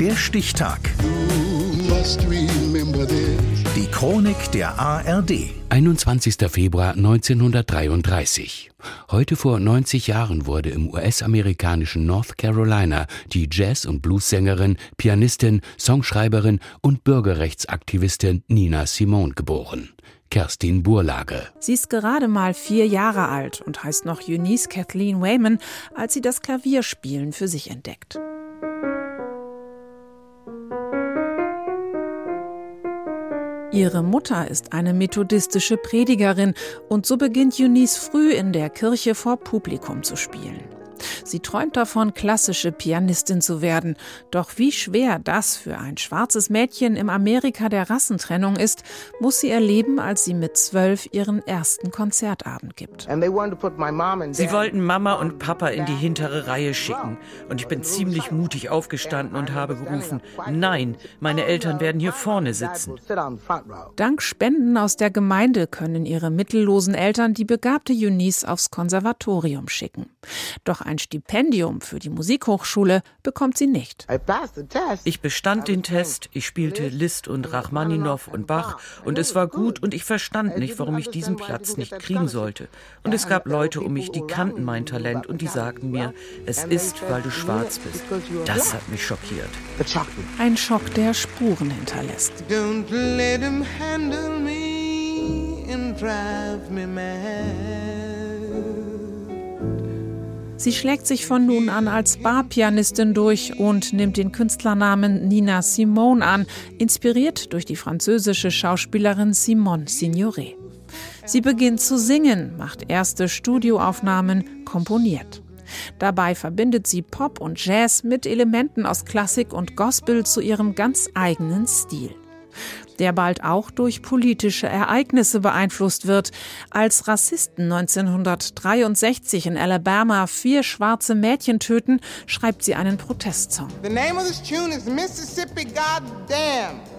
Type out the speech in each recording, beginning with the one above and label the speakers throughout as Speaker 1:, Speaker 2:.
Speaker 1: Der Stichtag. Die Chronik der ARD.
Speaker 2: 21. Februar 1933. Heute vor 90 Jahren wurde im US-amerikanischen North Carolina die Jazz- und Bluessängerin, Pianistin, Songschreiberin und Bürgerrechtsaktivistin Nina Simone geboren. Kerstin Burlage.
Speaker 3: Sie ist gerade mal vier Jahre alt und heißt noch Eunice Kathleen Wayman, als sie das Klavierspielen für sich entdeckt. Ihre Mutter ist eine methodistische Predigerin und so beginnt Eunice früh in der Kirche vor Publikum zu spielen. Sie träumt davon, klassische Pianistin zu werden. Doch wie schwer das für ein schwarzes Mädchen im Amerika der Rassentrennung ist, muss sie erleben, als sie mit zwölf ihren ersten Konzertabend gibt.
Speaker 4: Sie wollten Mama und Papa in die hintere Reihe schicken. Und ich bin ziemlich mutig aufgestanden und habe gerufen, nein, meine Eltern werden hier vorne sitzen.
Speaker 3: Dank Spenden aus der Gemeinde können ihre mittellosen Eltern die begabte Eunice aufs Konservatorium schicken. Doch ein Stipendium für die Musikhochschule bekommt sie nicht.
Speaker 4: Ich bestand den Test, ich spielte Liszt und Rachmaninow und Bach und es war gut und ich verstand nicht, warum ich diesen Platz nicht kriegen sollte. Und es gab Leute um mich, die kannten mein Talent und die sagten mir, es ist, weil du schwarz bist. Das hat mich schockiert.
Speaker 3: Ein Schock, der Spuren hinterlässt. Don't let him handle me and drive me mad. Sie schlägt sich von nun an als Barpianistin durch und nimmt den Künstlernamen Nina Simone an, inspiriert durch die französische Schauspielerin Simone Signoret. Sie beginnt zu singen, macht erste Studioaufnahmen, komponiert. Dabei verbindet sie Pop und Jazz mit Elementen aus Klassik und Gospel zu ihrem ganz eigenen Stil der bald auch durch politische Ereignisse beeinflusst wird. Als Rassisten 1963 in Alabama vier schwarze Mädchen töten, schreibt sie einen Protestsong. The name of this tune is Mississippi Goddamn.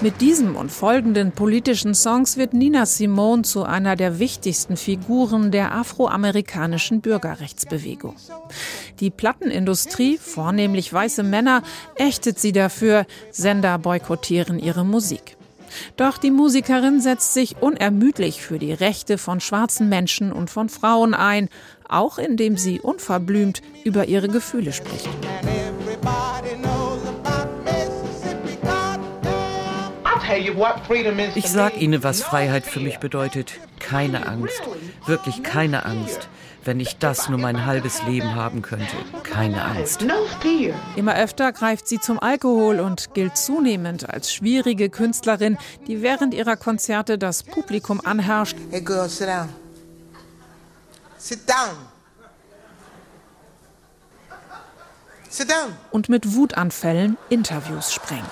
Speaker 3: Mit diesem und folgenden politischen Songs wird Nina Simone zu einer der wichtigsten Figuren der afroamerikanischen Bürgerrechtsbewegung. Die Plattenindustrie, vornehmlich weiße Männer, ächtet sie dafür, Sender boykottieren ihre Musik. Doch die Musikerin setzt sich unermüdlich für die Rechte von schwarzen Menschen und von Frauen ein, auch indem sie unverblümt über ihre Gefühle spricht.
Speaker 4: Ich sag Ihnen, was Freiheit für mich bedeutet. Keine Angst. Wirklich keine Angst. Wenn ich das nur mein halbes Leben haben könnte. Keine Angst.
Speaker 3: Immer öfter greift sie zum Alkohol und gilt zunehmend als schwierige Künstlerin, die während ihrer Konzerte das Publikum anherrscht. Hey girl, sit down. Sit down. Sit down. Und mit Wutanfällen Interviews sprengt.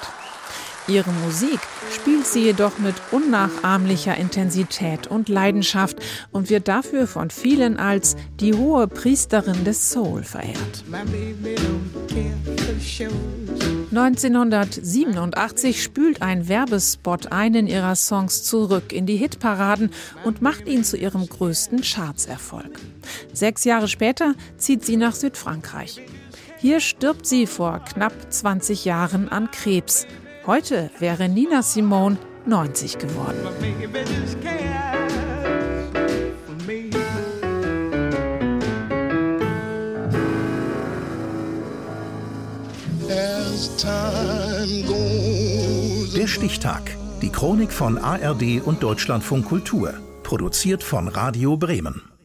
Speaker 3: Ihre Musik spielt sie jedoch mit unnachahmlicher Intensität und Leidenschaft und wird dafür von vielen als die hohe Priesterin des Soul verehrt. 1987 spült ein Werbespot einen ihrer Songs zurück in die Hitparaden und macht ihn zu ihrem größten Chartserfolg. Sechs Jahre später zieht sie nach Südfrankreich. Hier stirbt sie vor knapp 20 Jahren an Krebs. Heute wäre Nina Simone 90 geworden.
Speaker 1: Der Stichtag. Die Chronik von ARD und Deutschlandfunk Kultur. Produziert von Radio Bremen.